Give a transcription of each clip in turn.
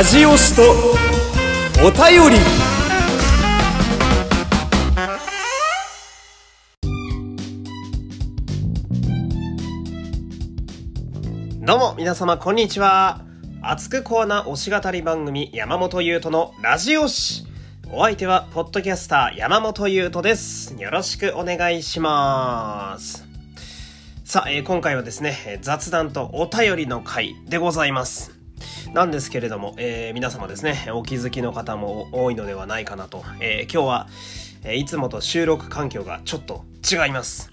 ラジオシとお便り。どうも皆様こんにちは。熱くコアな推し語り番組山本優斗のラジオシお相手はポッドキャスター山本優斗です。よろしくお願いします。さあ、えー、今回はですね雑談とお便りの回でございます。なんですけれども、えー、皆様ですね、お気づきの方も多いのではないかなと、えー、今日は、え、いつもと収録環境がちょっと違います。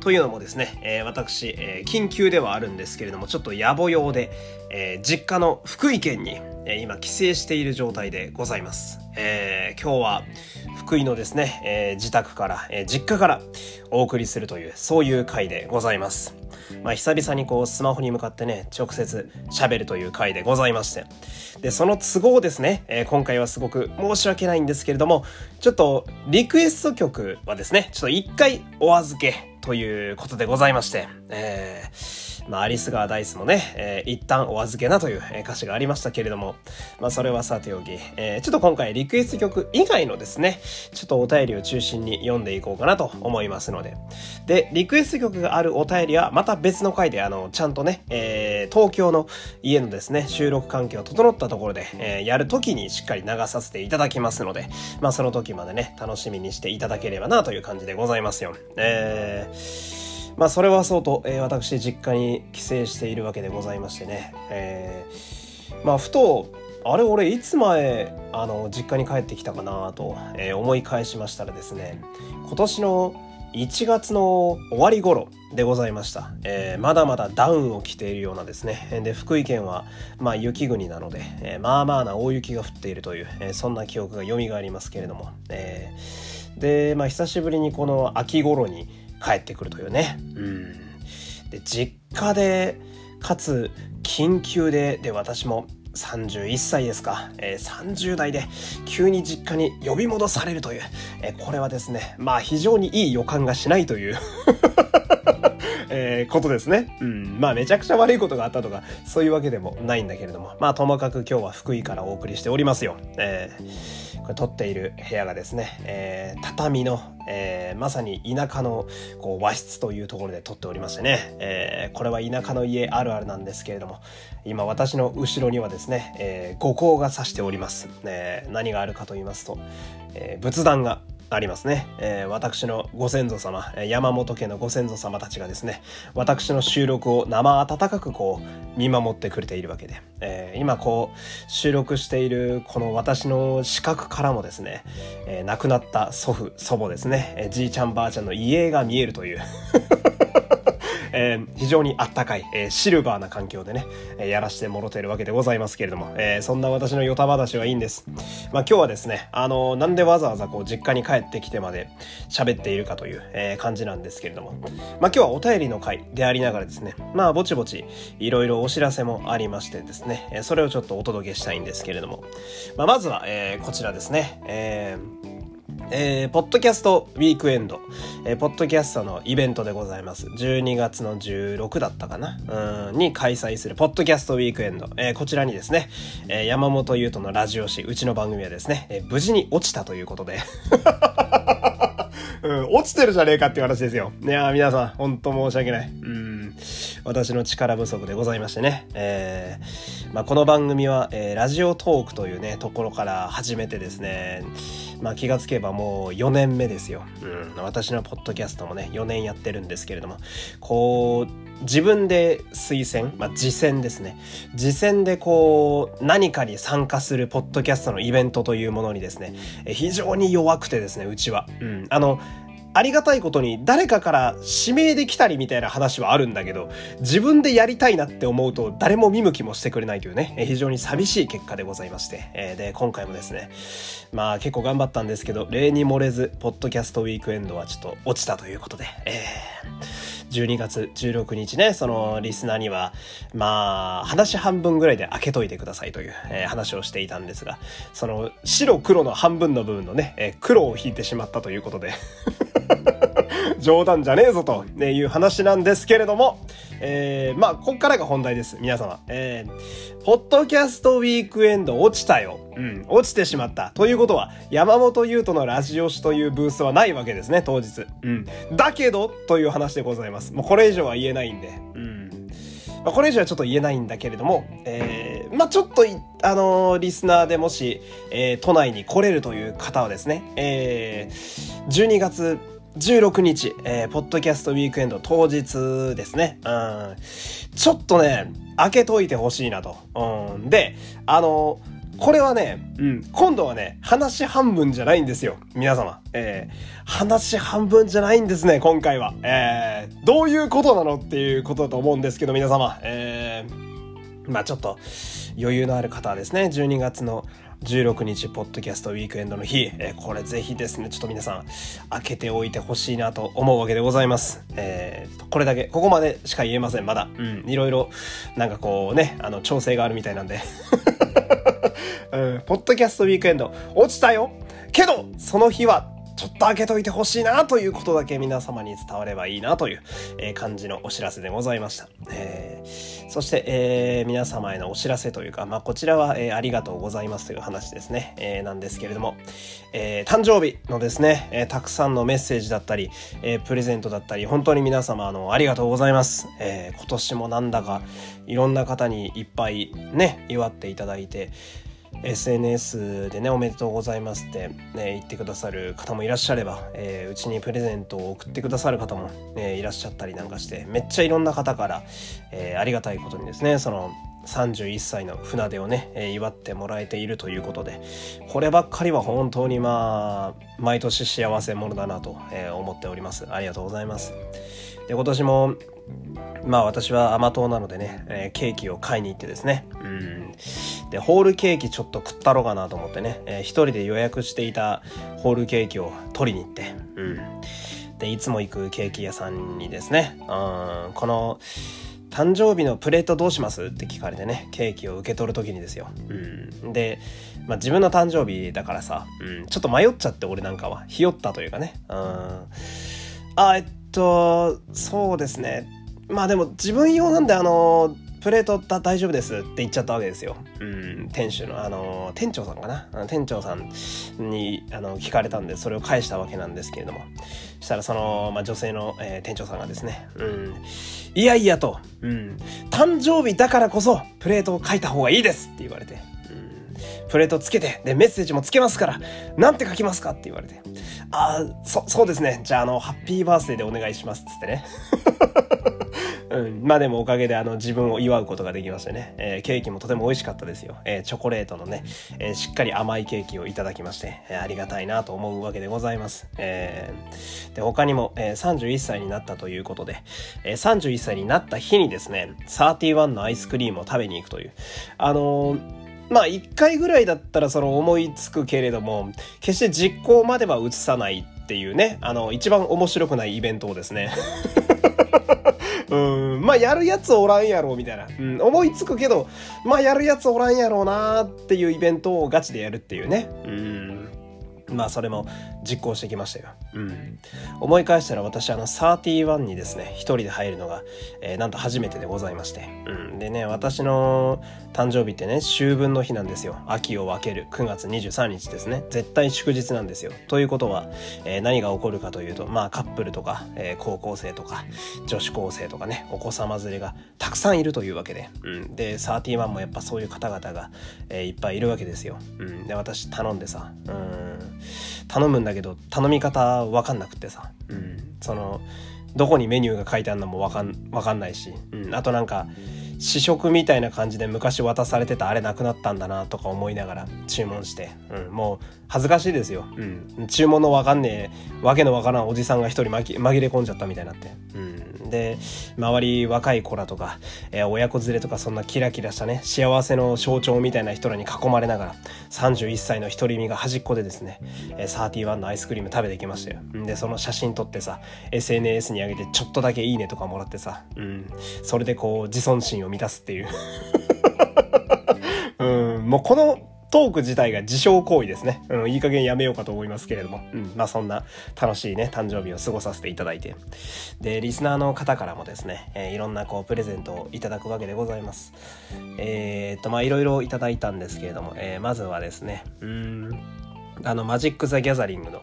というのもですね、えー、私、え、緊急ではあるんですけれども、ちょっと野暮用で、え、実家の福井県に、え、今帰省している状態でございます。えー、今日は福井のですね、え、自宅から、え、実家からお送りするという、そういう回でございます。まあ、久々にこうスマホに向かってね、直接喋るという回でございまして。で、その都合ですね、えー、今回はすごく申し訳ないんですけれども、ちょっとリクエスト曲はですね、ちょっと一回お預けということでございまして、えーまあ、アリス川ダイスもね、えー、一旦お預けなという、歌詞がありましたけれども、まあ、それはさておき、えー、ちょっと今回リクエスト曲以外のですね、ちょっとお便りを中心に読んでいこうかなと思いますので。で、リクエスト曲があるお便りはまた別の回で、あの、ちゃんとね、えー、東京の家のですね、収録環境を整ったところで、えー、やるときにしっかり流させていただきますので、まあ、その時までね、楽しみにしていただければなという感じでございますよ。えーまあそれはそうと、えー、私実家に帰省しているわけでございましてね、えー、まあふとあれ俺いつ前あの実家に帰ってきたかなと、えー、思い返しましたらですね今年の1月の終わり頃でございました、えー、まだまだダウンを着ているようなですね。で福井県はまあ雪国なので、えー、まあまあな大雪が降っているという、えー、そんな記憶が蘇りますけれども、えー、でまあ久しぶりにこの秋頃に帰ってくるというね。うん。で、実家で、かつ、緊急で、で、私も31歳ですか、えー、30代で急に実家に呼び戻されるという、えー、これはですね、まあ非常にいい予感がしないというえー、ことですね。うん。まあめちゃくちゃ悪いことがあったとか、そういうわけでもないんだけれども、まあともかく今日は福井からお送りしておりますよ。えーこれ撮っている部屋がですね、えー、畳の、えー、まさに田舎のこう和室というところで撮っておりましてね、えー、これは田舎の家あるあるなんですけれども、今私の後ろにはですね、えー、五光が指しております。えー、何があるかと言いますと、えー、仏壇がありますね。えー、私のご先祖様、山本家のご先祖様たちがですね、私の収録を生温かくこう見守ってくれているわけで、えー、今こう収録しているこの私の視覚からもですね、えー、亡くなった祖父、祖母ですね、えー、じいちゃんばあちゃんの遺影が見えるという えー、非常にあったかい、えー、シルバーな環境でね、え、やらしてもろてるわけでございますけれども、え、そんな私のヨタ話はいいんです。まあ今日はですね、あの、なんでわざわざこう実家に帰ってきてまで喋っているかという、え、感じなんですけれども、まあ今日はお便りの回でありながらですね、まあぼちぼちいろいろお知らせもありましてですね、え、それをちょっとお届けしたいんですけれども、まあまずは、え、こちらですね、えーえー、ポッドキャストウィークエンド、えー、ポッドキャストのイベントでございます。12月の16だったかな？うん、に開催するポッドキャストウィークエンド。えー、こちらにですね、えー、山本優斗のラジオ誌、うちの番組はですね、えー、無事に落ちたということで。うん、落ちてるじゃねえかっていう話ですよ。いや皆さん、本当申し訳ない。うん、私の力不足でございましてね。えー、まあ、この番組は、えー、ラジオトークというね、ところから始めてですね、まあ、気がつけばもう4年目ですよ。うん、私のポッドキャストもね、4年やってるんですけれども、こう、自分で推薦、まあ、次戦ですね。次戦でこう、何かに参加するポッドキャストのイベントというものにですね、非常に弱くてですね、うちは。うん。あの、ありがたいことに誰かから指名できたりみたいな話はあるんだけど、自分でやりたいなって思うと誰も見向きもしてくれないというね、非常に寂しい結果でございまして。えで、今回もですね、まあ結構頑張ったんですけど、例に漏れず、ポッドキャストウィークエンドはちょっと落ちたということで、えー、12月16日ね、そのリスナーには、まあ、話半分ぐらいで開けといてくださいという、えー、話をしていたんですが、その白黒の半分の部分のね、えー、黒を引いてしまったということで冗談じゃねえぞという話なんですけれども、えー、まあ、こっからが本題です。皆様。えー、ポッドキャストウィークエンド落ちたよ。うん、落ちてしまった。ということは、山本優斗のラジオ誌というブースはないわけですね、当日。うん。だけど、という話でございます。もうこれ以上は言えないんで。うん。まあ、これ以上はちょっと言えないんだけれども、えー、まあ、ちょっと、あのー、リスナーでもし、えー、都内に来れるという方はですね、えー、12月16日、えー、ポッドキャストウィークエンド当日ですね。うん。ちょっとね、開けといてほしいなと。うん。で、あのこれはね、うん、今度はね、話半分じゃないんですよ。皆様。えー、話半分じゃないんですね、今回は。えー、どういうことなのっていうことだと思うんですけど、皆様。えー、まあちょっと、余裕のある方はですね、12月の16日、ポッドキャストウィークエンドの日、えー、これぜひですね、ちょっと皆さん、開けておいてほしいなと思うわけでございます。えー、これだけ、ここまでしか言えません、まだ。うん、いろいろ、なんかこうね、あの、調整があるみたいなんで。うん、ポッドキャストウィークエンド、落ちたよけど、その日は、ちょっと開けといてほしいなということだけ皆様に伝わればいいなという、感じのお知らせでございました。えー、そして、えー、皆様へのお知らせというか、まあ、こちらは、えありがとうございますという話ですね、えなんですけれども、え誕生日のですね、えたくさんのメッセージだったり、えプレゼントだったり、本当に皆様あのありがとうございます。え今年もなんだかいろんな方にいっぱいね、祝っていただいて、SNS でね、おめでとうございますって、ね、言ってくださる方もいらっしゃれば、えー、うちにプレゼントを送ってくださる方も、えー、いらっしゃったりなんかして、めっちゃいろんな方から、えー、ありがたいことにですね、その、31歳の船出をね、えー、祝ってもらえているということで、こればっかりは本当にまあ、毎年幸せ者だなと、えー、思っております。ありがとうございます。で、今年も、まあ私は甘党なのでね、えー、ケーキを買いに行ってですね。うん。で、ホールケーキちょっと食ったろうかなと思ってね、えー、一人で予約していたホールケーキを取りに行って、うん。で、いつも行くケーキ屋さんにですね、うん、この、誕生日のプレートどうします？って聞かれてね、ケーキを受け取る時にですよ。うん。で、まあ自分の誕生日だからさ、うん、ちょっと迷っちゃって俺なんかは、ひよったというかね。うん。あ、えっと、そうですね。まあでも自分用なんであの、プレートだ大丈夫ですって言っちゃったわけですよ。うん、店主の、あの、店長さんかな？店長さんに、あの、聞かれたんで、それを返したわけなんですけれども。そしたら、その、まあ、女性の、えー、店長さんがですね、うん、いやいやと、うん、誕生日だからこそ、プレートを書いた方がいいですって言われて、プレートつけて、で、メッセージもつけますから、なんて書きますかって言われて。ああ、そ、そうですね。じゃあ、あの、ハッピーバースデーでお願いします。つってね。うん。まあでもおかげであの自分を祝うことができましてね、えー、ケーキもとても美味しかったですよ。えー、チョコレートのね、えー、しっかり甘いケーキをいただきまして、えありがたいなと思うわけでございます。えで、他にも、え31歳になったということで、え31歳になった日にですね、31のアイスクリームを食べに行くという、あのまあ一回ぐらいだったらその思いつくけれども、決して実行までは移さないっていうね、あの、一番面白くないイベントをですね。うん、まあやるやつおらんやろ、みたいな。うん、思いつくけど、まあやるやつおらんやろうなーっていうイベントをガチでやるっていうね。うん。まあそれも実行してきましたよ。うん。思い返したら私あの31にですね、一人で入るのが、えー、なんと初めてでございまして。うん。でね、私の誕生日ってね、秋分の日なんですよ。秋を分ける9月23日ですね。絶対祝日なんですよ。ということは、えー、何が起こるかというと、まあカップルとか、えー、高校生とか、女子高生とかね、お子様連れがたくさんいるというわけで。うん。で、31もやっぱそういう方々が、えー、いっぱいいるわけですよ。うん。で、私頼んでさ、うん。頼むんだけど頼み方わかんなくてさ、うん、そのどこにメニューが書いてあるのもわかんわかんないし、うん、あとなんか試食みたいな感じで昔渡されてたあれなくなったんだなとか思いながら注文して、うん、もう恥ずかしいですよ、うん、注文のわかんねえわけのわからんおじさんが一人紛れ込んじゃったみたいになって、うん、で周り若い子らとか、えー、親子連れとかそんなキラキラしたね幸せの象徴みたいな人らに囲まれながら31歳の独り身が端っこでですね、えー、31のアイスクリーム食べてきましたよ。でその写真撮ってさ SNS に上げてちょっとだけいいねとかもらってさ、うん、それでこう自尊心を満たすっていう。うん、もうこのトーク自体が自傷行為ですね。うん、いい加減やめようかと思いますけれども。うん、まあそんな楽しいね、誕生日を過ごさせていただいて。で、リスナーの方からもですね、えー、いろんなこう、プレゼントをいただくわけでございます。えー、っと、まあいろいろいただいたんですけれども、えー、まずはですね、うん、あの、マジック・ザ・ギャザリングの、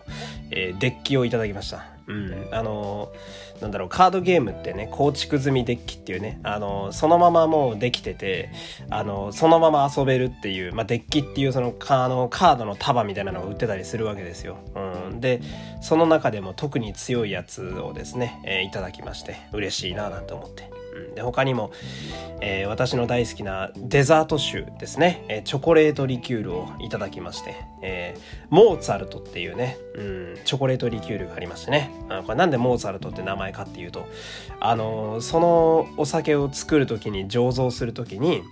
えー、デッキをいただきました。うん。あのー、なんだろう、カードゲームってね、構築済みデッキっていうね、あのー、そのままもうできてて、あのそのまま遊べるっていう、まあ、デッキっていうその、あの、カードの束みたいなのが売ってたりするわけですよ。うん。で、その中でも特に強いやつをですね、えいただきまして、嬉しいななんて思って。で他にも、えー、私の大好きなデザート酒ですね、えー、チョコレートリキュールをいただきまして、えー、モーツァルトっていうね、うん、チョコレートリキュールがありましてね。あこれなんでモーツァルトって名前かっていうと、あのそのお酒を作る時に醸造する時に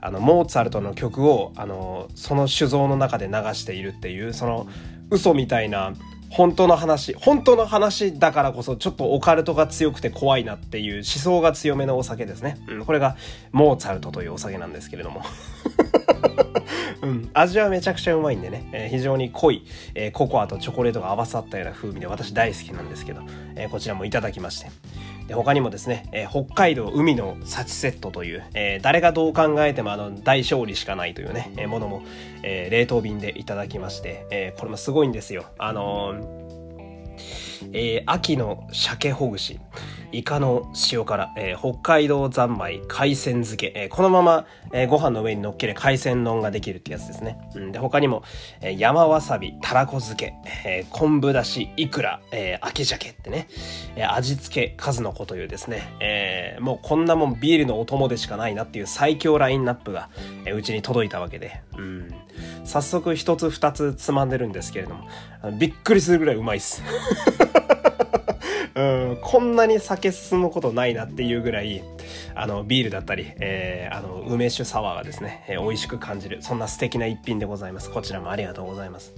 あのモーツァルトの曲を、あのその酒造の中で流しているっていうその嘘みたいな本当の話、本当の話だからこそちょっとオカルトが強くて怖いなっていう思想が強めのお酒ですね。うん、これがモーツァルトというお酒なんですけれども。うん、味はめちゃくちゃうまいんでね、えー、非常に濃い、えー、ココアとチョコレートが合わさったような風味で私大好きなんですけど、えー、こちらもいただきまして。で他にもですね、えー、北海道海の幸セットという、えー、誰がどう考えてもあの大勝利しかないというね、えー、ものも、え冷凍便でいただきまして、えこれもすごいんですよ。あのえ秋の鮭ほぐし。イカの塩辛、えー、北海道三昧海鮮漬け、えー、このまま、えー、ご飯の上に乗っける海鮮丼ができるってやつですね。うん、で他にも、えー、山わさびたらこ漬け、えー、昆布だしいくら、えー、秋鮭ってね、えー、味付け数の子というですね、えー、もうこんなもんビールのお供でしかないなっていう最強ラインナップが、えー、うちに届いたわけで、うん、早速一つ二つつまんでるんですけれどもびっくりするぐらいうまいっす。うん、こんなに酒進むことないなっていうぐらい、あの、ビールだったり、えー、あの、梅酒サワーがですね、えー、美味しく感じる、そんな素敵な一品でございます。こちらもありがとうございます。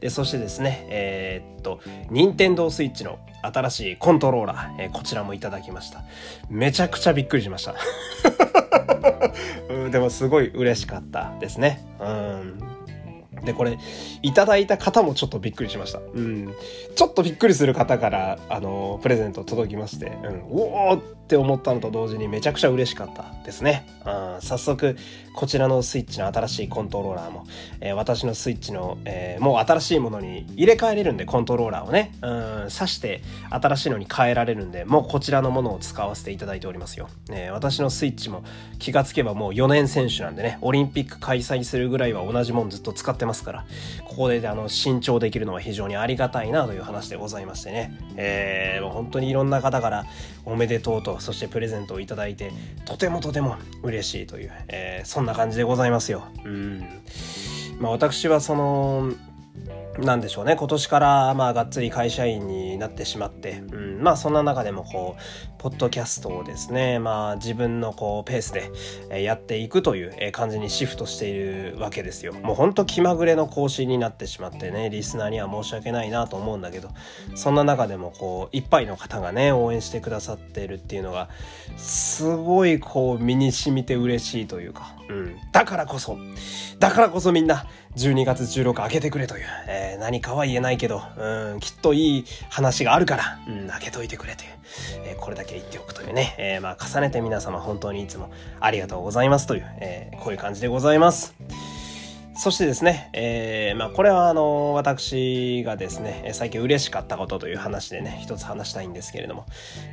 で、そしてですね、えー、っと、任天堂スイッチの新しいコントローラー、えー、こちらもいただきました。めちゃくちゃびっくりしました。うん、でもすごい嬉しかったですね。うんで、これ、いただいた方もちょっとびっくりしました。うん。ちょっとびっくりする方から、あの、プレゼント届きまして、うん、おーって思ったのと同時にめちゃくちゃ嬉しかったですね。うん、早速、こちらのスイッチの新しいコントローラーも、えー、私のスイッチの、えー、もう新しいものに入れ替えれるんで、コントローラーをね、うん、挿して新しいのに変えられるんで、もうこちらのものを使わせていただいておりますよ。えー、私のスイッチも気がつけばもう4年選手なんでね、オリンピック開催するぐらいは同じもんずっと使ってますから、ここであの、新調できるのは非常にありがたいなという話でございましてね、えー、もう本当にいろんな方からおめでとうと、そしてプレゼントをいただいて、とてもとても嬉しいという、えー、そんな感じでございますよ。うん。まあ私はその、なんでしょうね今年からまあがっつり会社員になってしまって、うん、まあそんな中でもこうポッドキャストをですねまあ自分のこうペースでやっていくという感じにシフトしているわけですよ。もうほんと気まぐれの更新になってしまってねリスナーには申し訳ないなと思うんだけどそんな中でもこういっぱいの方がね応援してくださってるっていうのがすごいこう身に染みて嬉しいというか、うん、だからこそだからこそみんな12月16開けてくれという、えー、何かは言えないけど、うん、きっといい話があるから、うん、開けといてくれという、えー、これだけ言っておくというね、えー、まあ重ねて皆様本当にいつもありがとうございますという、えこういう感じでございます。そしてですね、えー、まあこれはあの、私がですね、最近嬉しかったことという話でね、一つ話したいんですけれども、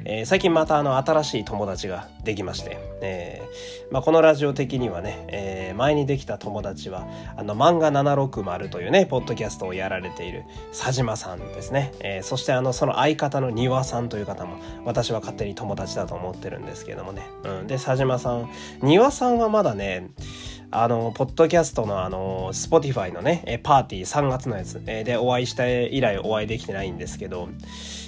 えー、最近またあの、新しい友達ができまして、えー、まあこのラジオ的にはね、えー、前にできた友達は、あの、漫画760というね、ポッドキャストをやられている佐島さんですね、えー、そしてあの、その相方の庭さんという方も、私は勝手に友達だと思ってるんですけれどもね、うん、で、佐島さん、庭さんはまだね、あの、ポッドキャストのあの、スポティファイのね、パーティー3月のやつでお会いして以来お会いできてないんですけど、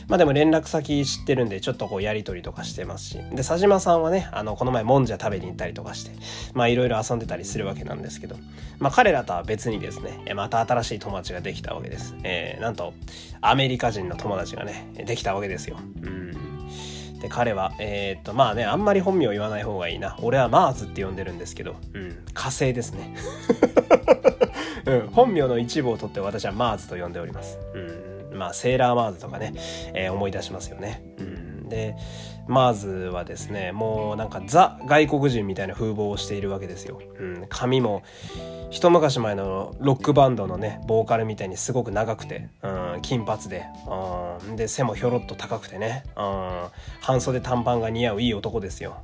まあでも連絡先知ってるんで、ちょっとこうやりとりとかしてますし。で、佐島さんはね、あの、この前もんじゃ食べに行ったりとかして、まあいろいろ遊んでたりするわけなんですけど、まあ彼らとは別にですね、また新しい友達ができたわけです。えー、なんと、アメリカ人の友達がね、できたわけですよ。うん。で、彼は、えー、っと、まあね、あんまり本名言わない方がいいな。俺はマーズって呼んでるんですけど、うん、火星ですね。うん、本名の一部を取って私はマーズと呼んでおります。うん、まあ、セーラーマーズとかね、えー、思い出しますよね。うん、で、マーズはですね、もうなんかザ外国人みたいな風貌をしているわけですよ。うん、髪も一昔前のロックバンドのねボーカルみたいにすごく長くて、うん、金髪で、うん、で背もひょろっと高くてね、うん、半袖短パンが似合ういい男ですよ、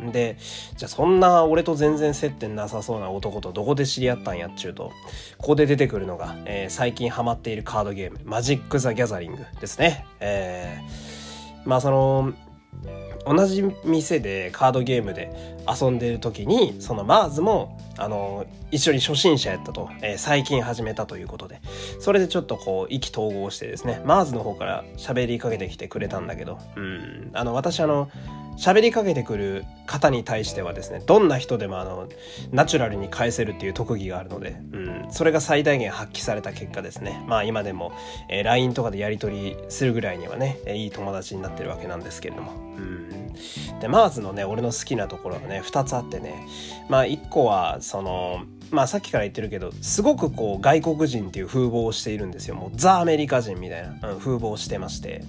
うん、でじゃあそんな俺と全然接点なさそうな男とどこで知り合ったんやっちゅうとここで出てくるのが、えー、最近ハマっているカードゲームマジック・ザ・ギャザリングですね、えー、まあその同じ店でカードゲームで遊んでる時にそのマーズもあの一緒に初心者やったと、えー、最近始めたということで。それでちょっとこう意気投合してですねマーズの方から喋りかけてきてくれたんだけど。うんあの私あの喋りかけてくる方に対してはですねどんな人でもあのナチュラルに返せるっていう特技があるので、うん、それが最大限発揮された結果ですね。まあ今でも、えー、LINE とかでやり取りするぐらいにはね、え、いい友達になってるわけなんですけれども、うん、でマーズのね俺の好きなところはね2つあってね。まあ1個はそのまあさっきから言ってるけどすごくこう外国人っていう風貌をしているんですよ。もうザ・アメリカ人みたいな、うん、風貌をしてまして、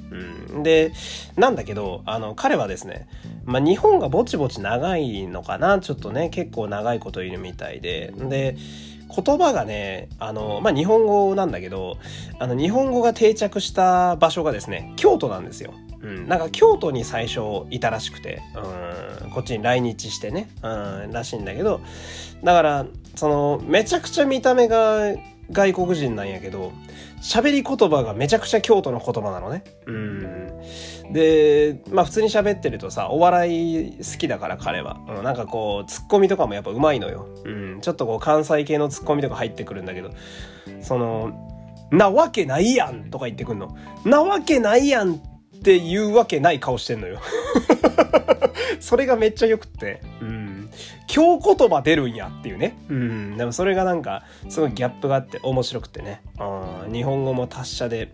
うん、でなんだけどあの彼はですねまあ日本がぼちぼち長いのかな。ちょっとね結構長いこといるみたいで。で言葉がね、あの、まあ、日本語なんだけど、あの、日本語が定着した場所がですね、京都なんですよ。うん、なんか京都に最初いたらしくて、うん、こっちに来日してね、うん、らしいんだけど、だから、その、めちゃくちゃ見た目が外国人なんやけど、喋り言葉がめちゃくちゃ京都の言葉なのね。うん。で、まあ普通に喋ってるとさ、お笑い好きだから彼は。うん、なんかこう、ツッコミとかもやっぱ上手いのよ。うん。ちょっとこう関西系のツッコミとか入ってくるんだけど、その、なわけないやんとか言ってくんの。なわけないやんって言うわけない顔してんのよ それがめっちゃ良くって。うん。今日言葉出るんやっていうね。うん。でもそれがなんか、すごいギャップがあって面白くてね。うん。日本語も達者で。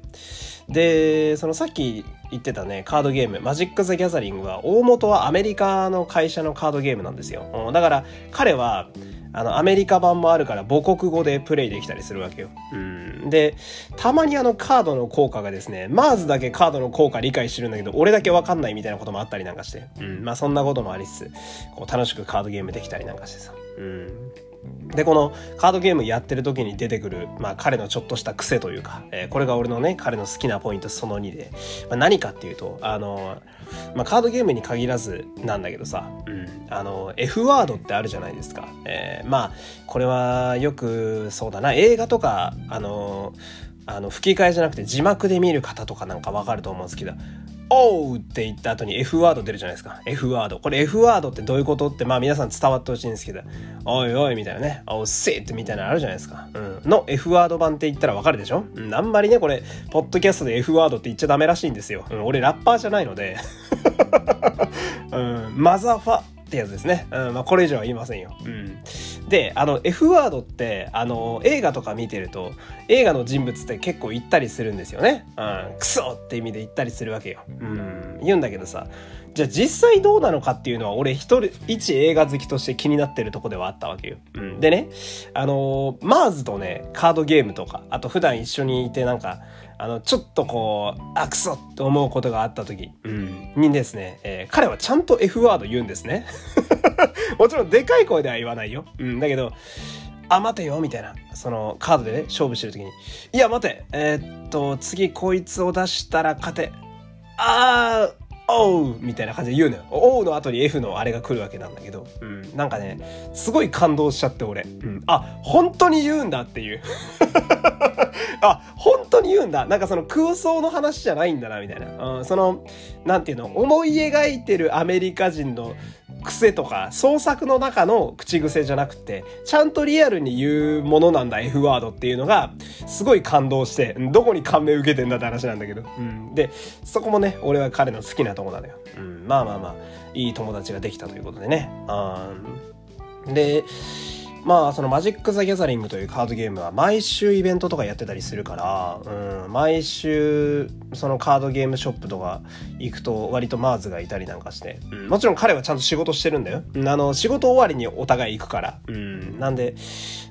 で、そのさっき言ってたね、カードゲーム、マジック・ザ・ギャザリングは、大元はアメリカの会社のカードゲームなんですよ。うん、だから、彼は、あの、アメリカ版もあるから母国語でプレイできたりするわけよ。うん。で、たまにあのカードの効果がですね、マーズだけカードの効果理解してるんだけど、俺だけわかんないみたいなこともあったりなんかして。うん。まあそんなこともありつつ、こう楽しくカードゲームできたりなんかしてさ。うん。で、このカードゲームやってる時に出てくる、まあ彼のちょっとした癖というか、えー、これが俺のね、彼の好きなポイントその2で、まあ、何かっていうと、あの、まあカードゲームに限らずなんだけどさ、うん、あの、F ワードってあるじゃないですか。えー、まあ、これはよくそうだな、映画とか、あの、あの吹き替えじゃなくて字幕で見る方とかなんかわかると思うんですけど、おうって言った後に F ワード出るじゃないですか。F ワード。これ F ワードってどういうことって、まあ皆さん伝わってほしいんですけど、おいおいみたいなね、おっせーってみたいなのあるじゃないですか。うん。の F ワード版って言ったらわかるでしょ？あんまりね、これ、ポッドキャストで F ワードって言っちゃダメらしいんですよ。うん。俺ラッパーじゃないので うん。マザファってやつですね。うん。まあこれ以上は言いませんよ。うん。で、あの F ワードって、あの映画とか見てると、映画の人物って結構言ったりするんですよね。うん。クソって意味で言ったりするわけよ。うん。言うんだけどさ、じゃあ実際どうなのかっていうのは俺一人、一映画好きとして気になってるとこではあったわけよ。うん。でね、あのー、マーズとね、カードゲームとか、あと普段一緒にいてなんか、あの、ちょっとこう、あ、くそって思うことがあった時、うん、にですね、えー、彼はちゃんと F ワード言うんですね。もちろんでかい声では言わないよ。うん、だけど、あ、待てよ、みたいな。その、カードでね、勝負してる時に。いや、待て。えー、っと、次こいつを出したら勝て。あー、おうみたいな感じで言うのよ。おうの後に F のあれが来るわけなんだけど。うん。なんかね、すごい感動しちゃって俺。うん。あ、本当に言うんだっていう。あ、本当に言うんだ。なんかその空想の話じゃないんだな、みたいな。うん。その、なんていうの、思い描いてるアメリカ人の癖とか創作の中の口癖じゃなくて、ちゃんとリアルに言うものなんだ F ワードっていうのが、すごい感動して、どこに感銘受けてんだって話なんだけど。うん。で、そこもね、俺は彼の好きなとこなのよ。うん。まあまあまあ、いい友達ができたということでね。あ。で、まあそのマジック・ザ・ギャザリングというカードゲームは毎週イベントとかやってたりするから、うん、毎週そのカードゲームショップとか行くと割とマーズがいたりなんかして、うん、もちろん彼はちゃんと仕事してるんだよ。あの仕事終わりにお互い行くから。うん、なんで、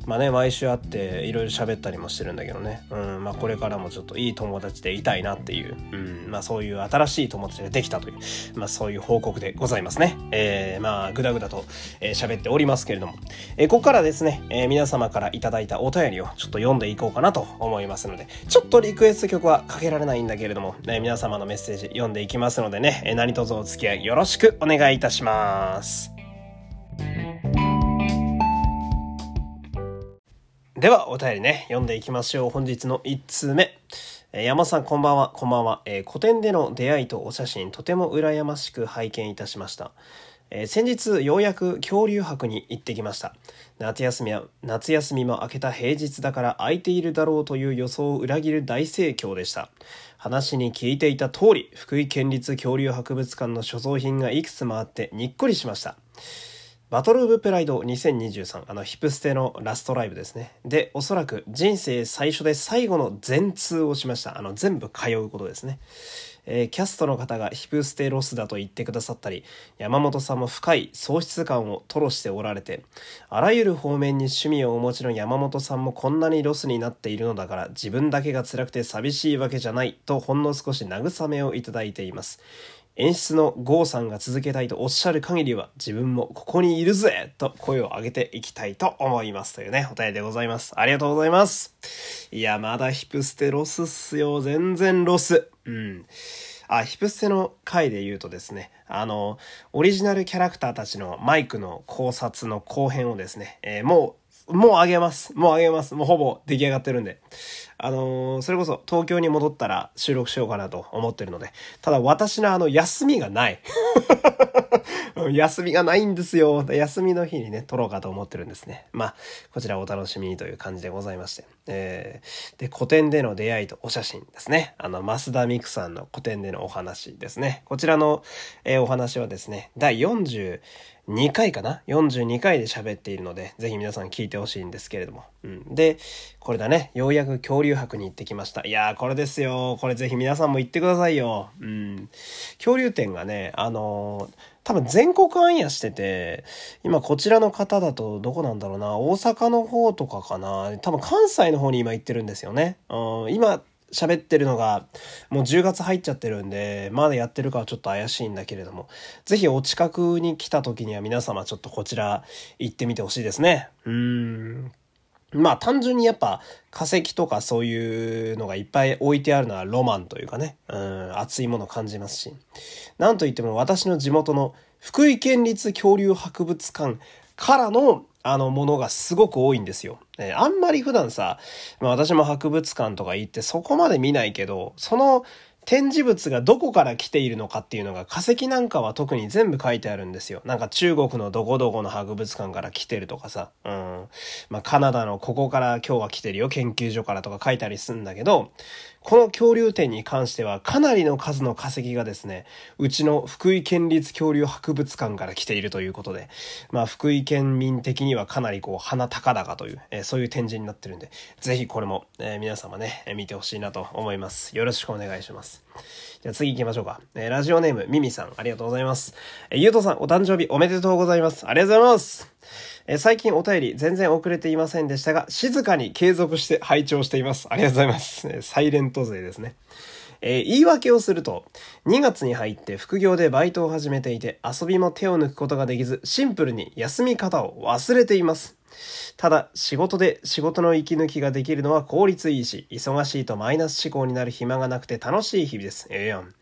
まあね、毎週会っていろいろ喋ったりもしてるんだけどね。うん、まあこれからもちょっといい友達でいたいなっていう、うん、まあそういう新しい友達ができたという、まあそういう報告でございますね。えー、まあぐだぐだと喋、えー、っておりますけれども、えー、ここからですね、えー、皆様からいただいたお便りをちょっと読んでいこうかなと思いますので、ちょっとリクエスト曲はかけられないんだけれども、ね、皆様のメッセージ読んでいきますのでね、えー、何卒お付き合いよろしくお願いいたします。では、お便りね、読んでいきましょう。本日の1通目。山さん、こんばんは、こんばんは。えー、古典での出会いとお写真、とても羨ましく拝見いたしました。えー、先日、ようやく恐竜博に行ってきました。夏休みは、夏休みも明けた平日だから空いているだろうという予想を裏切る大盛況でした。話に聞いていた通り、福井県立恐竜博物館の所蔵品がいくつもあってにっこりしました。バトル・オブ・プライド2023、あの、ヒプステのラストライブですね。で、おそらく人生最初で最後の全通をしました。あの、全部通うことですね。えー、キャストの方がヒプステロスだと言ってくださったり、山本さんも深い喪失感を吐露しておられて、あらゆる方面に趣味をお持ちの山本さんもこんなにロスになっているのだから自分だけが辛くて寂しいわけじゃないとほんの少し慰めをいただいています。演出の郷さんが続けたいとおっしゃる限りは自分もここにいるぜと声を上げていきたいと思いますというね、お便りでございます。ありがとうございます。いや、まだヒプステロスっすよ。全然ロス。うん。あ、ヒプステの回で言うとですね、あの、オリジナルキャラクターたちのマイクの考察の後編をですね、えー、もう、もうあげます。もうあげます。もうほぼ出来上がってるんで。あのー、それこそ東京に戻ったら収録しようかなと思ってるので、ただ私のあの休みがない。休みがないんですよ。休みの日にね、撮ろうかと思ってるんですね。まあ、こちらお楽しみにという感じでございまして。えー、で、古典での出会いとお写真ですね。あの、増田美久さんの古典でのお話ですね。こちらの、えー、お話はですね、第42回かな ?42 回で喋っているので、ぜひ皆さん聞いてほしいんですけれども。うん。で、これだね。ようやく恐竜博に行ってきました。いやー、これですよ。これぜひ皆さんも行ってくださいよ。うん。恐竜展がね、あのー多分全国暗夜してて、今こちらの方だとどこなんだろうな、大阪の方とかかな、多分関西の方に今行ってるんですよね。うん、今喋ってるのがもう10月入っちゃってるんで、まだやってるかはちょっと怪しいんだけれども、ぜひお近くに来た時には皆様ちょっとこちら行ってみてほしいですね。うん。まあ単純にやっぱ化石とかそういうのがいっぱい置いてあるのはロマンというかね、うん、熱いものを感じますし。なんといっても私の地元の福井県立恐竜博物館からのあのものがすごく多いんですよ。えあんまり普段さ、まあ私も博物館とか行ってそこまで見ないけど、その展示物がどこから来ているのかっていうのが化石なんかは特に全部書いてあるんですよ。なんか中国のどこどこの博物館から来てるとかさ、うん。まあカナダのここから今日は来てるよ、研究所からとか書いたりするんだけど、この恐竜展に関してはかなりの数の化石がですね、うちの福井県立恐竜博物館から来ているということで、まあ福井県民的にはかなりこう鼻高々という、えー、そういう展示になってるんで、ぜひこれも、えー、皆様ね、見てほしいなと思います。よろしくお願いします。じゃあ次行きましょうか。えー、ラジオネーム、ミミさん、ありがとうございます。えー、ゆうとさん、お誕生日おめでとうございます。ありがとうございます。えー、最近お便り全然遅れていませんでしたが、静かに継続して拝聴しています。ありがとうございます。え、サイレント勢ですね。えー、言い訳をすると、2月に入って副業でバイトを始めていて、遊びも手を抜くことができず、シンプルに休み方を忘れています。ただ、仕事で仕事の息抜きができるのは効率いいし、忙しいとマイナス思考になる暇がなくて楽しい日々です。ええー、やん。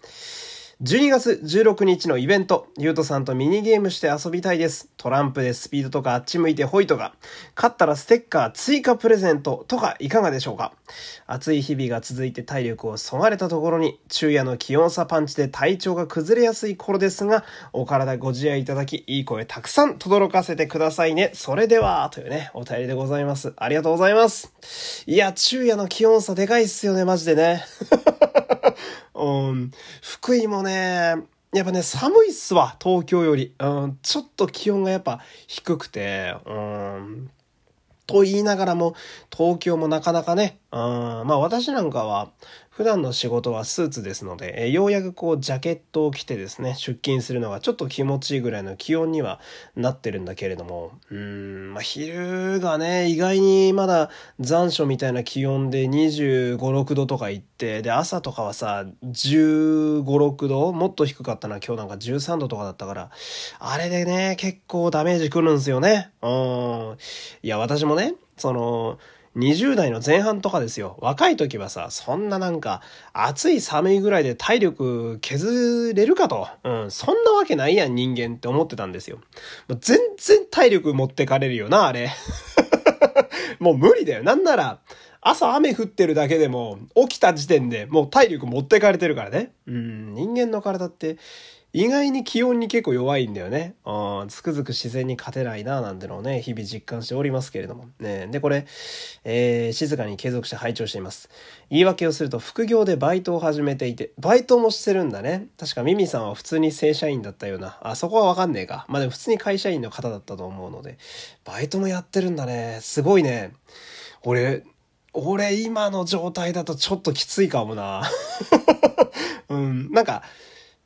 12月16日のイベント、ゆうとさんとミニゲームして遊びたいです。トランプでスピードとかあっち向いてホイとか、勝ったらステッカー追加プレゼントとかいかがでしょうか？暑い日々が続いて体力をそがれたところに、昼夜の気温差パンチで体調が崩れやすい頃ですが、お体ご自愛いただき、いい声たくさん轟かせてくださいね。それでは、というね、お便りでございます。ありがとうございます。いや、昼夜の気温差でかいっすよね、マジでね。うん、福井もね、やっぱね、寒いっすわ、東京より。うん、ちょっと気温がやっぱ低くて、うん、と言いながらも、東京もなかなかね、うん、まあ私なんかは、普段の仕事はスーツですので、えようやくこうジャケットを着てですね、出勤するのがちょっと気持ちいいぐらいの気温にはなってるんだけれども、うーん、まあ昼がね、意外にまだ残暑みたいな気温で25、6度とか行って、で、朝とかはさ、15、6度もっと低かったな、今日なんか13度とかだったから、あれでね、結構ダメージくるんですよね。うん。いや、私もね、その、20代の前半とかですよ。若い時はさ、そんななんか、暑い寒いぐらいで体力削れるかと。うん、そんなわけないやん、人間って思ってたんですよ。もう全然体力持ってかれるよな、あれ。もう無理だよ。なんなら、朝雨降ってるだけでも、起きた時点でもう体力持ってかれてるからね。うん、人間の体って意外に気温に結構弱いんだよね。うん、つくづく自然に勝てないな、なんてのをね、日々実感しておりますけれども。ね、で、これ、えー、静かに継続して拝聴しています。言い訳をすると、副業でバイトを始めていて、バイトもしてるんだね。確かミミさんは普通に正社員だったような。あ、そこはわかんねえか。まあでも普通に会社員の方だったと思うので、バイトもやってるんだね。すごいね。俺、俺今の状態だとちょっときついかもな。うん、なんか、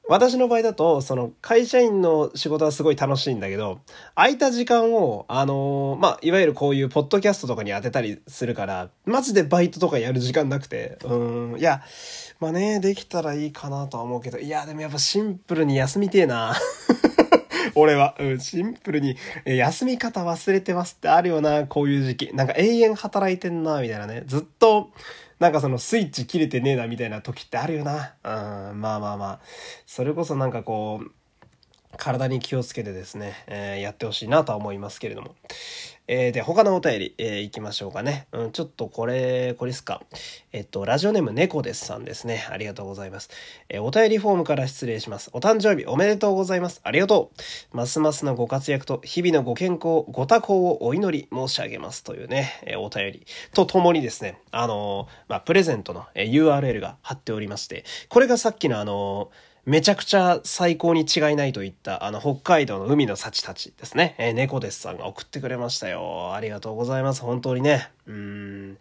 私の場合だと、その会社員の仕事はすごい楽しいんだけど、空いた時間を、あのー、まあ、いわゆるこういうポッドキャストとかに当てたりするから、マジでバイトとかやる時間なくて、うん、いや、まあね、できたらいいかなとは思うけど、いや、でもやっぱシンプルに休みてえな。俺は、うん、シンプルに、休み方忘れてますってあるよな、こういう時期。なんか永遠働いてんな、みたいなね。ずっと、なんかそのスイッチ切れてねえなみたいな時ってあるよな。うん、まあまあまあ。それこそなんかこう、体に気をつけてですね、えー、やってほしいなとは思いますけれども。えー、で、他のお便り、えー、行きましょうかね。うん、ちょっとこれ、これですか。えっと、ラジオネーム猫ですさんですね。ありがとうございます。えー、お便りフォームから失礼します。お誕生日おめでとうございます。ありがとう。ますますのご活躍と、日々のご健康、ご多幸をお祈り申し上げますというね、えー、お便りとともにですね、あの、まあ、プレゼントの、えー、URL が貼っておりまして、これがさっきのあのーめちゃくちゃ最高に違いないといった、あの、北海道の海の幸たちですね。えー、猫ですさんが送ってくれましたよ。ありがとうございます。本当にね。うん。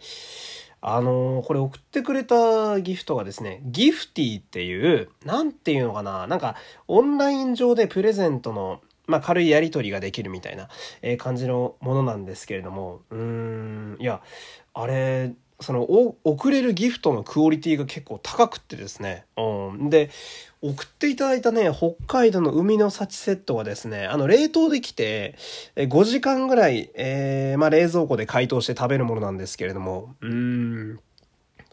あのー、これ送ってくれたギフトがですね、ギフティっていう、なんていうのかな、なんか、オンライン上でプレゼントの、まあ、軽いやり取りができるみたいな、えー、感じのものなんですけれども、うーん、いや、あれ、その、送れるギフトのクオリティが結構高くってですね。うん。で、送っていただいたね、北海道の海の幸セットはですね、あの、冷凍できて、5時間ぐらい、えー、まあ、冷蔵庫で解凍して食べるものなんですけれども、うん、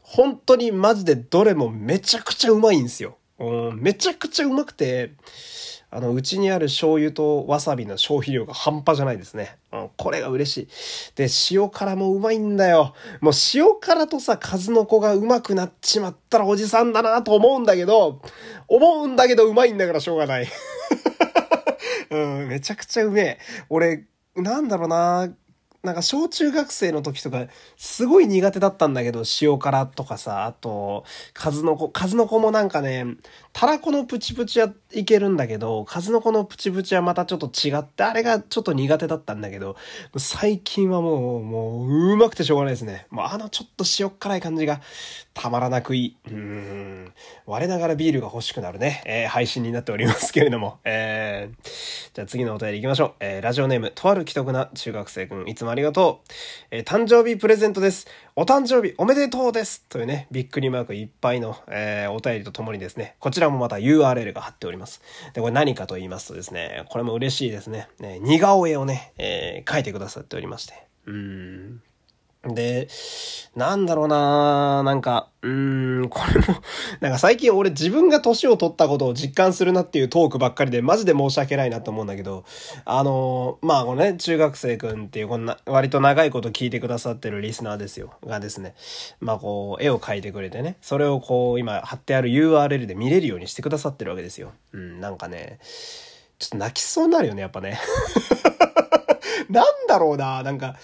本当にマジでどれもめちゃくちゃうまいんですよ。うん、めちゃくちゃうまくて、あの、うちにある醤油とわさびの消費量が半端じゃないですね。うん、これが嬉しい。で、塩辛もうまいんだよ。もう塩辛とさ、数の子がうまくなっちまったらおじさんだなと思うんだけど、思うんだけどうまいんだからしょうがない。うん、めちゃくちゃうめえ。俺、なんだろうななんか小中学生の時とか、すごい苦手だったんだけど、塩辛とかさ、あと、数の子、数の子もなんかね、たらこのプチプチはいけるんだけど、数の子のプチプチはまたちょっと違って、あれがちょっと苦手だったんだけど、最近はもう、もう、うまくてしょうがないですね。もうあのちょっと塩辛い感じが、たまらなくいい。うん。我ながらビールが欲しくなるね、えー、配信になっておりますけれども。えー、じゃあ次のお便り行きましょう。えー、ラジオネーム、とある既得な中学生くん、いつもありがとう。えー、誕生日プレゼントです。お誕生日おめでとうですというね、びっくりマークいっぱいの、えー、お便りとともにですね、こちらもまた URL が貼っております。で、これ何かと言いますとですね、これも嬉しいですね。ね似顔絵をね、えー、書いてくださっておりまして。うん。で、なんだろうななんか、うーん、これも、なんか最近俺自分が年を取ったことを実感するなっていうトークばっかりでマジで申し訳ないなと思うんだけど、あのまあこのね、中学生くんっていうこんな、割と長いこと聞いてくださってるリスナーですよ、がですね、まあこう、絵を描いてくれてね、それをこう、今貼ってある URL で見れるようにしてくださってるわけですよ。うん、なんかね、ちょっと泣きそうになるよね、やっぱね。なんだろうな、なんか、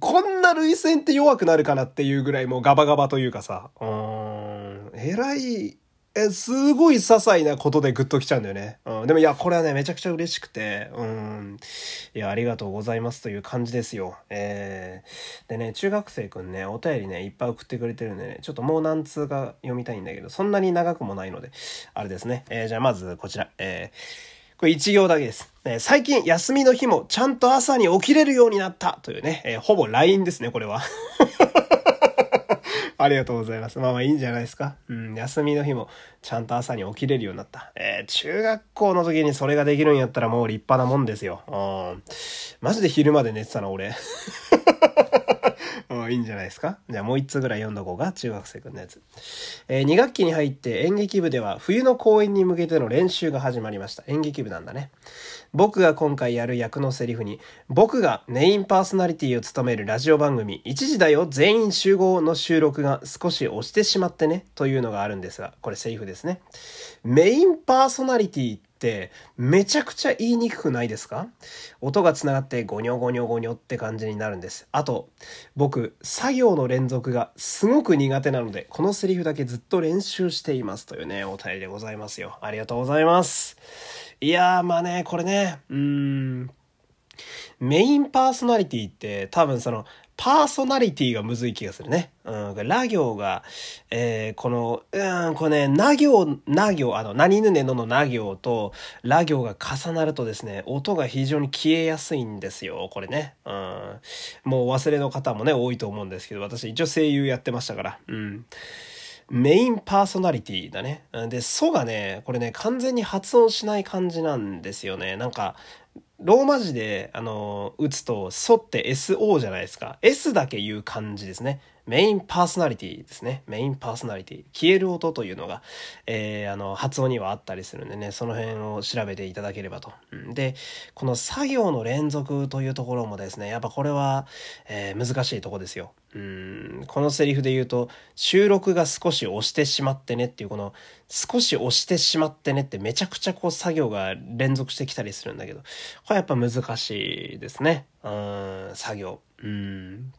こんな類線って弱くなるかなっていうぐらいもうガバガバというかさ、うん、えらい、え、すごい些細なことでグッときちゃうんだよね。うん。でもいや、これはね、めちゃくちゃ嬉しくて、うん。いや、ありがとうございますという感じですよ。えー、でね、中学生くんね、お便りね、いっぱい送ってくれてるんでね、ちょっともう何通か読みたいんだけど、そんなに長くもないので、あれですね。えー、じゃあまずこちら、えー、これ一行だけです。え最近休みの日もちゃんと朝に起きれるようになったというね、えー、ほぼ LINE ですね、これは。ありがとうございます。まあまあいいんじゃないですか。うん、休みの日もちゃんと朝に起きれるようになった。えー、中学校の時にそれができるんやったらもう立派なもんですよ。うん。マジで昼まで寝てたな、俺。いいんじゃないですか？じゃあもう一つぐらい読んどこうか。中学生くんのやつ。えー、2学期に入って演劇部では冬の公演に向けての練習が始まりました。演劇部なんだね。僕が今回やる役のセリフに、僕がメインパーソナリティを務めるラジオ番組、1時だよ全員集合の収録が少し押してしまってね、というのがあるんですが、これセリフですね。メインパーソナリティってめちゃくちゃ言いにくくないですか？音が繋がってゴニョゴニョゴニョって感じになるんです。あと、僕、作業の連続がすごく苦手なので、このセリフだけずっと練習していますというね、お便りでございますよ。ありがとうございます。いやー、まあね、これね、うーん、メインパーソナリティって多分その、パーソナリティがむずい気がするね。うん、ラ行が、えー、この、うん、これね、な行、な行、あの、何ぬねののな行と、ラ行が重なるとですね、音が非常に消えやすいんですよ、これね。うん。もう忘れの方もね、多いと思うんですけど、私一応声優やってましたから。うん。メインパーソナリティだね。で、ソがね、これね、完全に発音しない感じなんですよね。なんか、ローマ字で、あの、打つと、ソって SO じゃないですか。S だけ言う感じですね。メインパーソナリティですね。メインパーソナリティ。消える音というのが、えー、あの、発音にはあったりするんでね、その辺を調べていただければと。で、この作業の連続というところもですね、やっぱこれは、えー、難しいとこですよ。うん、このセリフで言うと、収録が少し押してしまってねっていう、この、少し押してしまってねってめちゃくちゃこう作業が連続してきたりするんだけど、これやっぱ難しいですね。うん、作業。うん。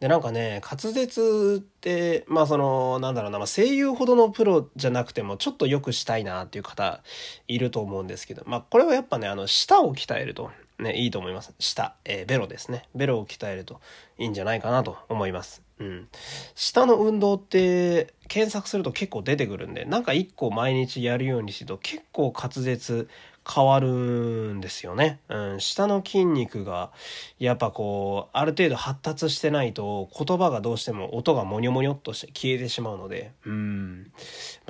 で、なんかね、滑舌って、まあその、なんだろうな、まあ、声優ほどのプロじゃなくても、ちょっと良くしたいなっていう方いると思うんですけど、まあこれはやっぱね、あの、舌を鍛えると、ね、いいと思います。下、えー、ベロですね。ベロを鍛えるといいんじゃないかなと思います。うん。下の運動って検索すると結構出てくるんで、なんか一個毎日やるようにしてると結構滑舌変わるんですよね。うん、下の筋肉がやっぱこうある程度発達してないと言葉がどうしても音がモニョモニョっとして消えてしまうので、うん、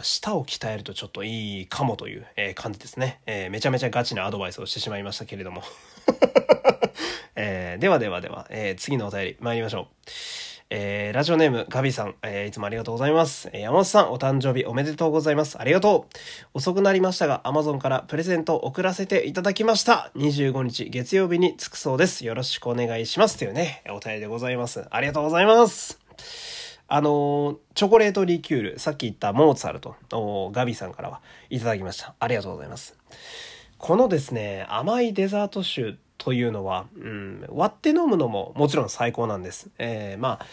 舌を鍛えるとちょっといいかもという、えー、感じですね、えー、めちゃめちゃガチなアドバイスをしてしまいましたけれども。えー、ではではでは、え次のお便り参りましょう。えー、ラジオネーム、ガビさん、えー、いつもありがとうございます。えー、山本さん、お誕生日おめでとうございます。ありがとう。遅くなりましたが、Amazon からプレゼントを送らせていただきました。25日月曜日に着くそうです。よろしくお願いします。というね、お便りでございます。ありがとうございます。あのチョコレートリキュール、さっき言ったモーツァルト、ガビさんからはいただきました。ありがとうございます。このですね、甘いデザート酒というのは、うん、割って飲むのももちろん最高なんです。えー、まあ、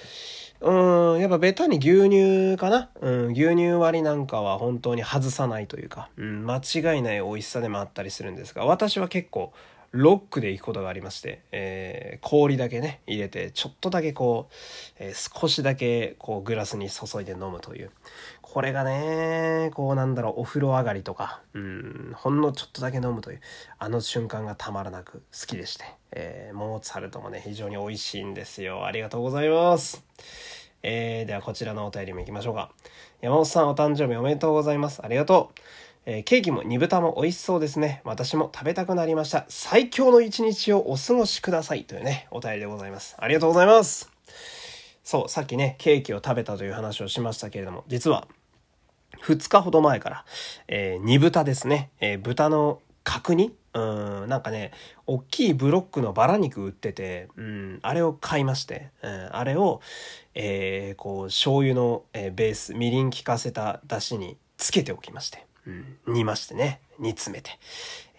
うん、やっぱベタに牛乳かなうん、牛乳割りなんかは本当に外さないというか、うん、間違いない美味しさでもあったりするんですが、私は結構ロックで行くことがありまして、えー、氷だけね、入れて、ちょっとだけこう、えー、少しだけこうグラスに注いで飲むという。これがね、こうなんだろう、お風呂上がりとか、うん、ほんのちょっとだけ飲むという、あの瞬間がたまらなく好きでして、えー、モーツァルトもね、非常に美味しいんですよ。ありがとうございます。えー、ではこちらのお便りも行きましょうか。山本さんお誕生日おめでとうございます。ありがとう。えー、ケーキも煮豚も美味しそうですね。私も食べたくなりました。最強の一日をお過ごしください。というね、お便りでございます。ありがとうございます。そう、さっきね、ケーキを食べたという話をしましたけれども、実は、2日ほど前から、えー、煮豚ですね。えー、豚の角煮？うん、なんかね、大きいブロックのバラ肉売ってて、うん、あれを買いまして、うん、あれを、えー、こう、醤油の、えー、ベース、みりん効かせた出汁につけておきまして。うん、煮ましてね煮詰めて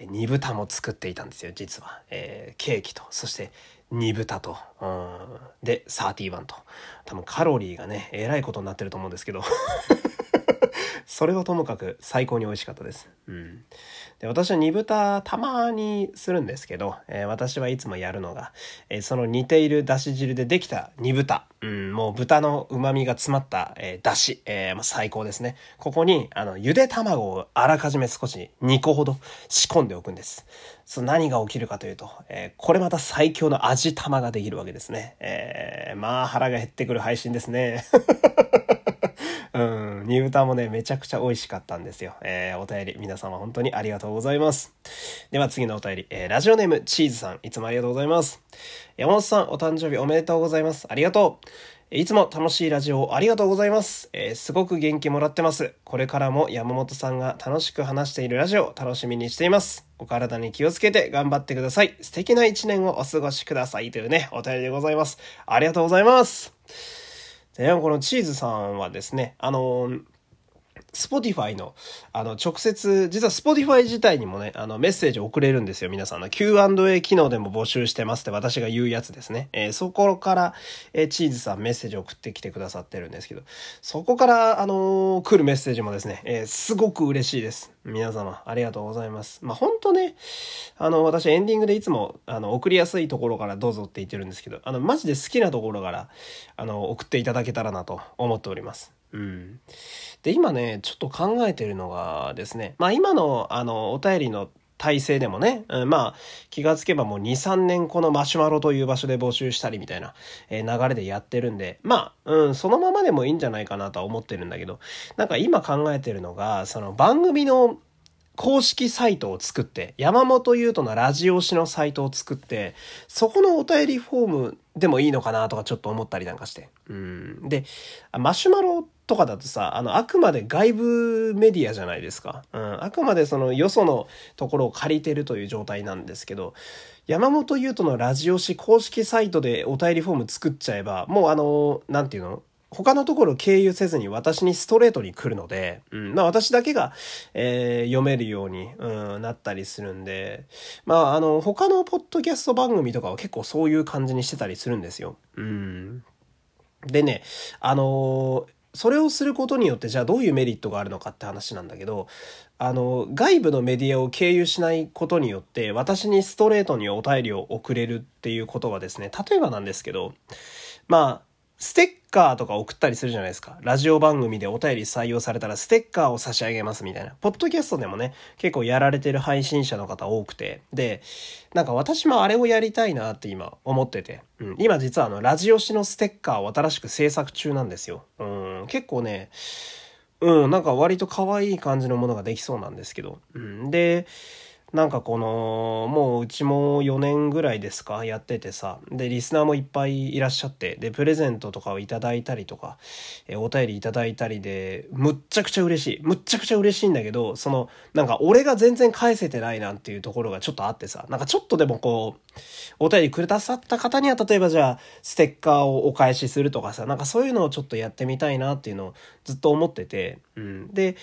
煮豚も作っていたんですよ実は、えー、ケーキとそして煮豚と、うん、で31と多分カロリーがねえらいことになってると思うんですけど それはともかく最高に美味しかったです。うん。で私は煮豚たまにするんですけど、えー、私はいつもやるのが、えー、その煮ているだし汁でできた煮豚。うん、もう豚の旨味が詰まった、えー、だし。えー、最高ですね。ここに、あの、ゆで卵をあらかじめ少し2個ほど仕込んでおくんです。そ何が起きるかというと、えー、これまた最強の味玉ができるわけですね。えー、まあ腹が減ってくる配信ですね。うん、煮豚もね、めちゃくちゃ美味しかったんですよ。えー、お便り、皆様本当にありがとうございます。では次のお便り、えー、ラジオネーム、チーズさん、いつもありがとうございます。山本さん、お誕生日おめでとうございます。ありがとう。いつも楽しいラジオをありがとうございます。えー、すごく元気もらってます。これからも山本さんが楽しく話しているラジオを楽しみにしています。お体に気をつけて頑張ってください。素敵な一年をお過ごしください。というね、お便りでございます。ありがとうございます。で、このチーズさんはですね、あの Spotify の、あの、直接、実は Spotify 自体にもね、あの、メッセージ送れるんですよ、皆さんの。Q&A 機能でも募集してますって私が言うやつですね。えー、そこから、えー、チーズさんメッセージ送ってきてくださってるんですけど、そこから、あのー、来るメッセージもですね、えー、すごく嬉しいです。皆様、ありがとうございます。まあ、本当ね、あの、私エンディングでいつも、あの、送りやすいところからどうぞって言ってるんですけど、あの、マジで好きなところから、あの、送っていただけたらなと思っております。うん。で、今ね、ちょっと考えてるのがですね、まあ今の、あの、お便りの体制でもね、うん、まあ、気がつけばもう2、3年このマシュマロという場所で募集したりみたいな、えー、流れでやってるんで、まあ、うん、そのままでもいいんじゃないかなとは思ってるんだけど、なんか今考えてるのが、その番組の公式サイトを作って、山本優斗のラジオ誌のサイトを作って、そこのお便りフォームでもいいのかなとかちょっと思ったりなんかして。うん。で、マシュマロとかだとさ、あの、あくまで外部メディアじゃないですか。うん。あくまでそのよそのところを借りてるという状態なんですけど、山本優斗のラジオ誌公式サイトでお便りフォーム作っちゃえば、もうあの、なんていうの？他のところ経由せずに私にストレートに来るので、うん、まあ私だけが、えー、読めるように、うん、なったりするんで、まああの、他のポッドキャスト番組とかは結構そういう感じにしてたりするんですよ。うん。でね、あのそれをすることによってじゃあどういうメリットがあるのかって話なんだけど、あの、外部のメディアを経由しないことによって私にストレートにお便りを送れるっていうことはですね、例えばなんですけど、まあ、ステッカーとか送ったりするじゃないですか。ラジオ番組でお便り採用されたらステッカーを差し上げますみたいな。ポッドキャストでもね、結構やられてる配信者の方多くて。で、なんか私もあれをやりたいなって今思ってて。うん、今実はあの、ラジオ誌のステッカーを新しく制作中なんですよ。うん、結構ね、うん、なんか割と可愛い感じのものができそうなんですけど。うん、で、なんかこの、もううちも4年ぐらいですか、やっててさ、で、リスナーもいっぱいいらっしゃって、で、プレゼントとかをいただいたりとか、えお便りいただいたりで、むっちゃくちゃ嬉しい。むっちゃくちゃ嬉しいんだけど、その、なんか俺が全然返せてないなっていうところがちょっとあってさ、なんかちょっとでもこう、お便りくださった方には、例えばじゃあ、ステッカーをお返しするとかさ、なんかそういうのをちょっとやってみたいなっていうのをずっと思ってて、うん。で、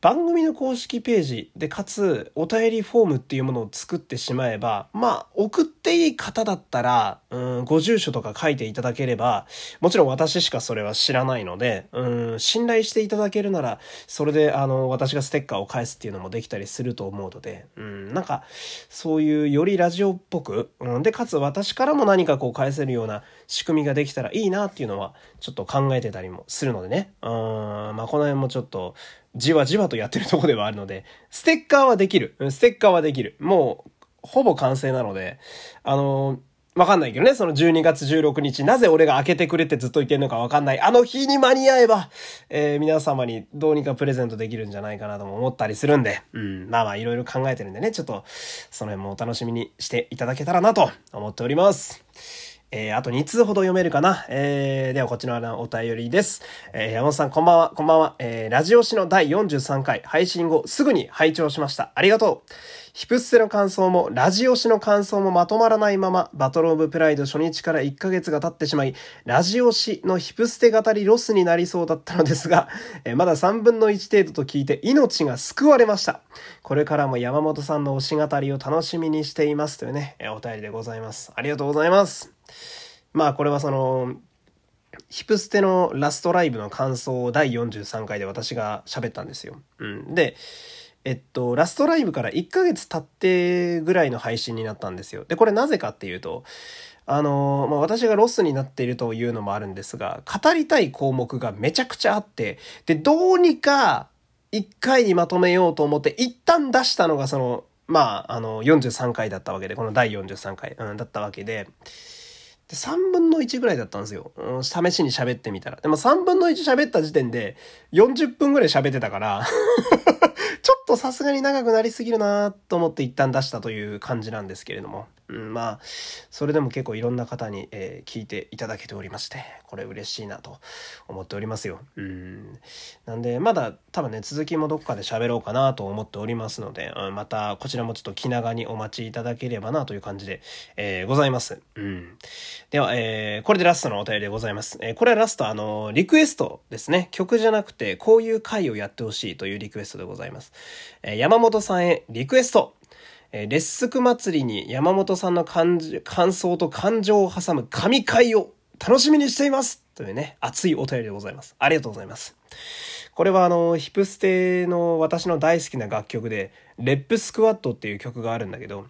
番組の公式ページでかつお便りフォームっていうものを作ってしまえばまあ送っていい方だったらうんご住所とか書いていただければもちろん私しかそれは知らないのでうん信頼していただけるならそれであの私がステッカーを返すっていうのもできたりすると思うのでうんなんかそういうよりラジオっぽくうんでかつ私からも何かこう返せるような仕組みができたらいいなっていうのはちょっと考えてたりもするのでね。うんまあこの辺もちょっとじわじわとやってるとこではあるので、ステッカーはできる。ステッカーはできる。もう、ほぼ完成なので、あのわかんないけどね、その12月16日、なぜ俺が開けてくれってずっと言ってんのかわかんない。あの日に間に合えば、えー、皆様にどうにかプレゼントできるんじゃないかなとも思ったりするんで、うん、まあまあいろいろ考えてるんでね、ちょっと、その辺もお楽しみにしていただけたらなと思っております。えー、あと2通ほど読めるかな。えー、ではこっちのお便りです。えー、山本さんこんばんは、こんばんは。えー、ラジオ誌の第43回配信後すぐに拝聴しました。ありがとう。ヒプステの感想も、ラジオ誌の感想もまとまらないまま、バトルオブプライド初日から1ヶ月が経ってしまい、ラジオ誌のヒプステ語りロスになりそうだったのですが、えまだ3分の1程度と聞いて命が救われました。これからも山本さんの推し語りを楽しみにしていますというね、えお便りでございます。ありがとうございます。まあこれはその、ヒプステのラストライブの感想を第43回で私が喋ったんですよ。うん。で、えっと、ラストライブから1ヶ月経ってぐらいの配信になったんですよ。で、これなぜかっていうと、あのまあ、私がロスになっているというのもあるんですが、語りたい項目がめちゃくちゃあって、で、どうにか1回にまとめようと思って、一旦出したのがその、まあ、あの、43回だったわけで、この第43回、うん、だったわけで、で、3分の1ぐらいだったんですよ。うん、試しに喋ってみたら。でも3分の1喋った時点で40分ぐらい喋ってたから ちょっとさすがに長くなりすぎるなと思って一旦出したという感じなんですけれども。うん、まあ、それでも結構いろんな方に、えー、聞いていただけておりまして、これ嬉しいなと思っておりますよ。うん。なんで、まだ多分ね、続きもどっかで喋ろうかなと思っておりますので、うん、またこちらもちょっと気長にお待ちいただければなという感じで、えー、ございます。うん。では、えー、これでラストのお便りでございます。え、これはラスト、あの、リクエストですね。曲じゃなくて、こういう回をやってほしいというリクエストでございます。え、山本さんへリクエストえー、レッスク祭りに山本さんの感想と感情を挟む神回を楽しみにしていますというね、熱いお便りでございます。ありがとうございます。これはあの、ヒプステの私の大好きな楽曲で、レップスクワットっていう曲があるんだけど、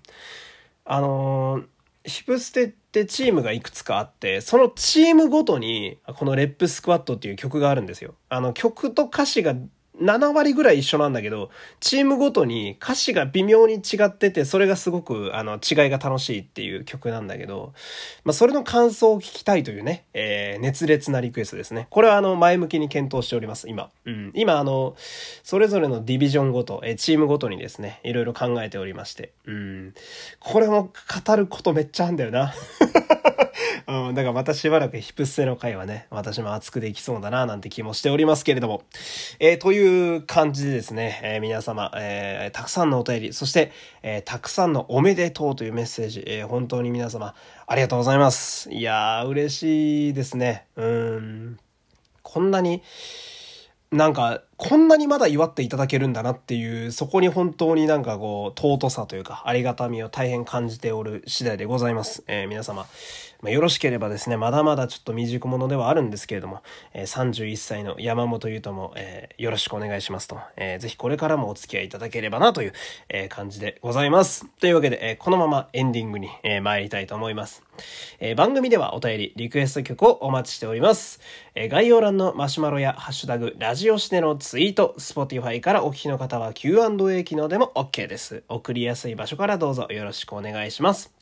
あのー、ヒプステってチームがいくつかあって、そのチームごとに、このレップスクワットっていう曲があるんですよ。あの、曲と歌詞が7割ぐらい一緒なんだけど、チームごとに歌詞が微妙に違ってて、それがすごく、あの、違いが楽しいっていう曲なんだけど、まあ、それの感想を聞きたいというね、えー、熱烈なリクエストですね。これはあの、前向きに検討しております、今。うん。今、あの、それぞれのディビジョンごと、えー、チームごとにですね、いろいろ考えておりまして、うん。これも語ることめっちゃあんだよな。うん、だからまたしばらくヒプステの回はね、私も熱くできそうだな、なんて気もしておりますけれども。えー、という感じでですね、えー、皆様、えー、たくさんのお便り、そして、えたくさんのおめでとうというメッセージ、え本当に皆様、ありがとうございます。いやー、嬉しいですね。うん。こんなに、なんか、こんなにまだ祝っていただけるんだなっていう、そこに本当になんかこう、尊さというか、ありがたみを大変感じておる次第でございます。えー、皆様、まあ、よろしければですね、まだまだちょっと未熟者ではあるんですけれども、えー、31歳の山本優斗も、えー、よろしくお願いしますと、えー、ぜひこれからもお付き合いいただければなという、えー、感じでございます。というわけで、えー、このままエンディングに、えー、参りたいと思います。えー、番組ではお便り、リクエスト曲をお待ちしております。えー、概要欄のマシュマロやハッシュタグ、ラジオシネのツツイート、Spotify からお聞きの方は Q&A 機能でも OK です。送りやすい場所からどうぞよろしくお願いします。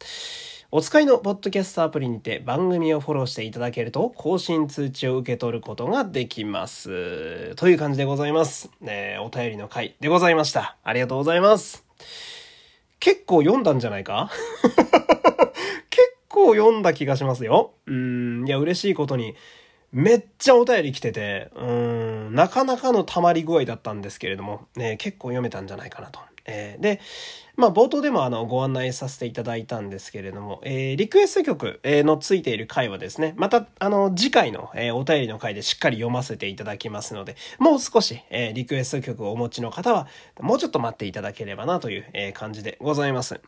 お使いのポッドキャストアプリにて番組をフォローしていただけると更新通知を受け取ることができます。という感じでございます。ね、お便りの回でございました。ありがとうございます。結構読んだんじゃないか？結構読んだ気がしますよ。うん、いや、嬉しいことに、めっちゃお便り来てて、うん、なかなかの溜まり具合だったんですけれども、ね、結構読めたんじゃないかなと。えー、で、まあ、冒頭でもあの、ご案内させていただいたんですけれども、えー、リクエスト曲のついている回はですね、また、あの、次回の、えー、お便りの回でしっかり読ませていただきますので、もう少し、えー、リクエスト曲をお持ちの方は、もうちょっと待っていただければなという、えー、感じでございます。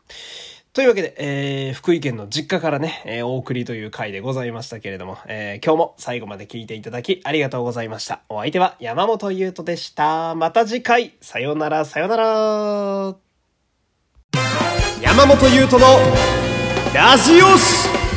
というわけで、えー、福井県の実家からね、えー、お送りという回でございましたけれども、えー、今日も最後まで聞いていただきありがとうございました。お相手は山本優斗でした。また次回、さよなら、さよなら。山本優斗のラジオス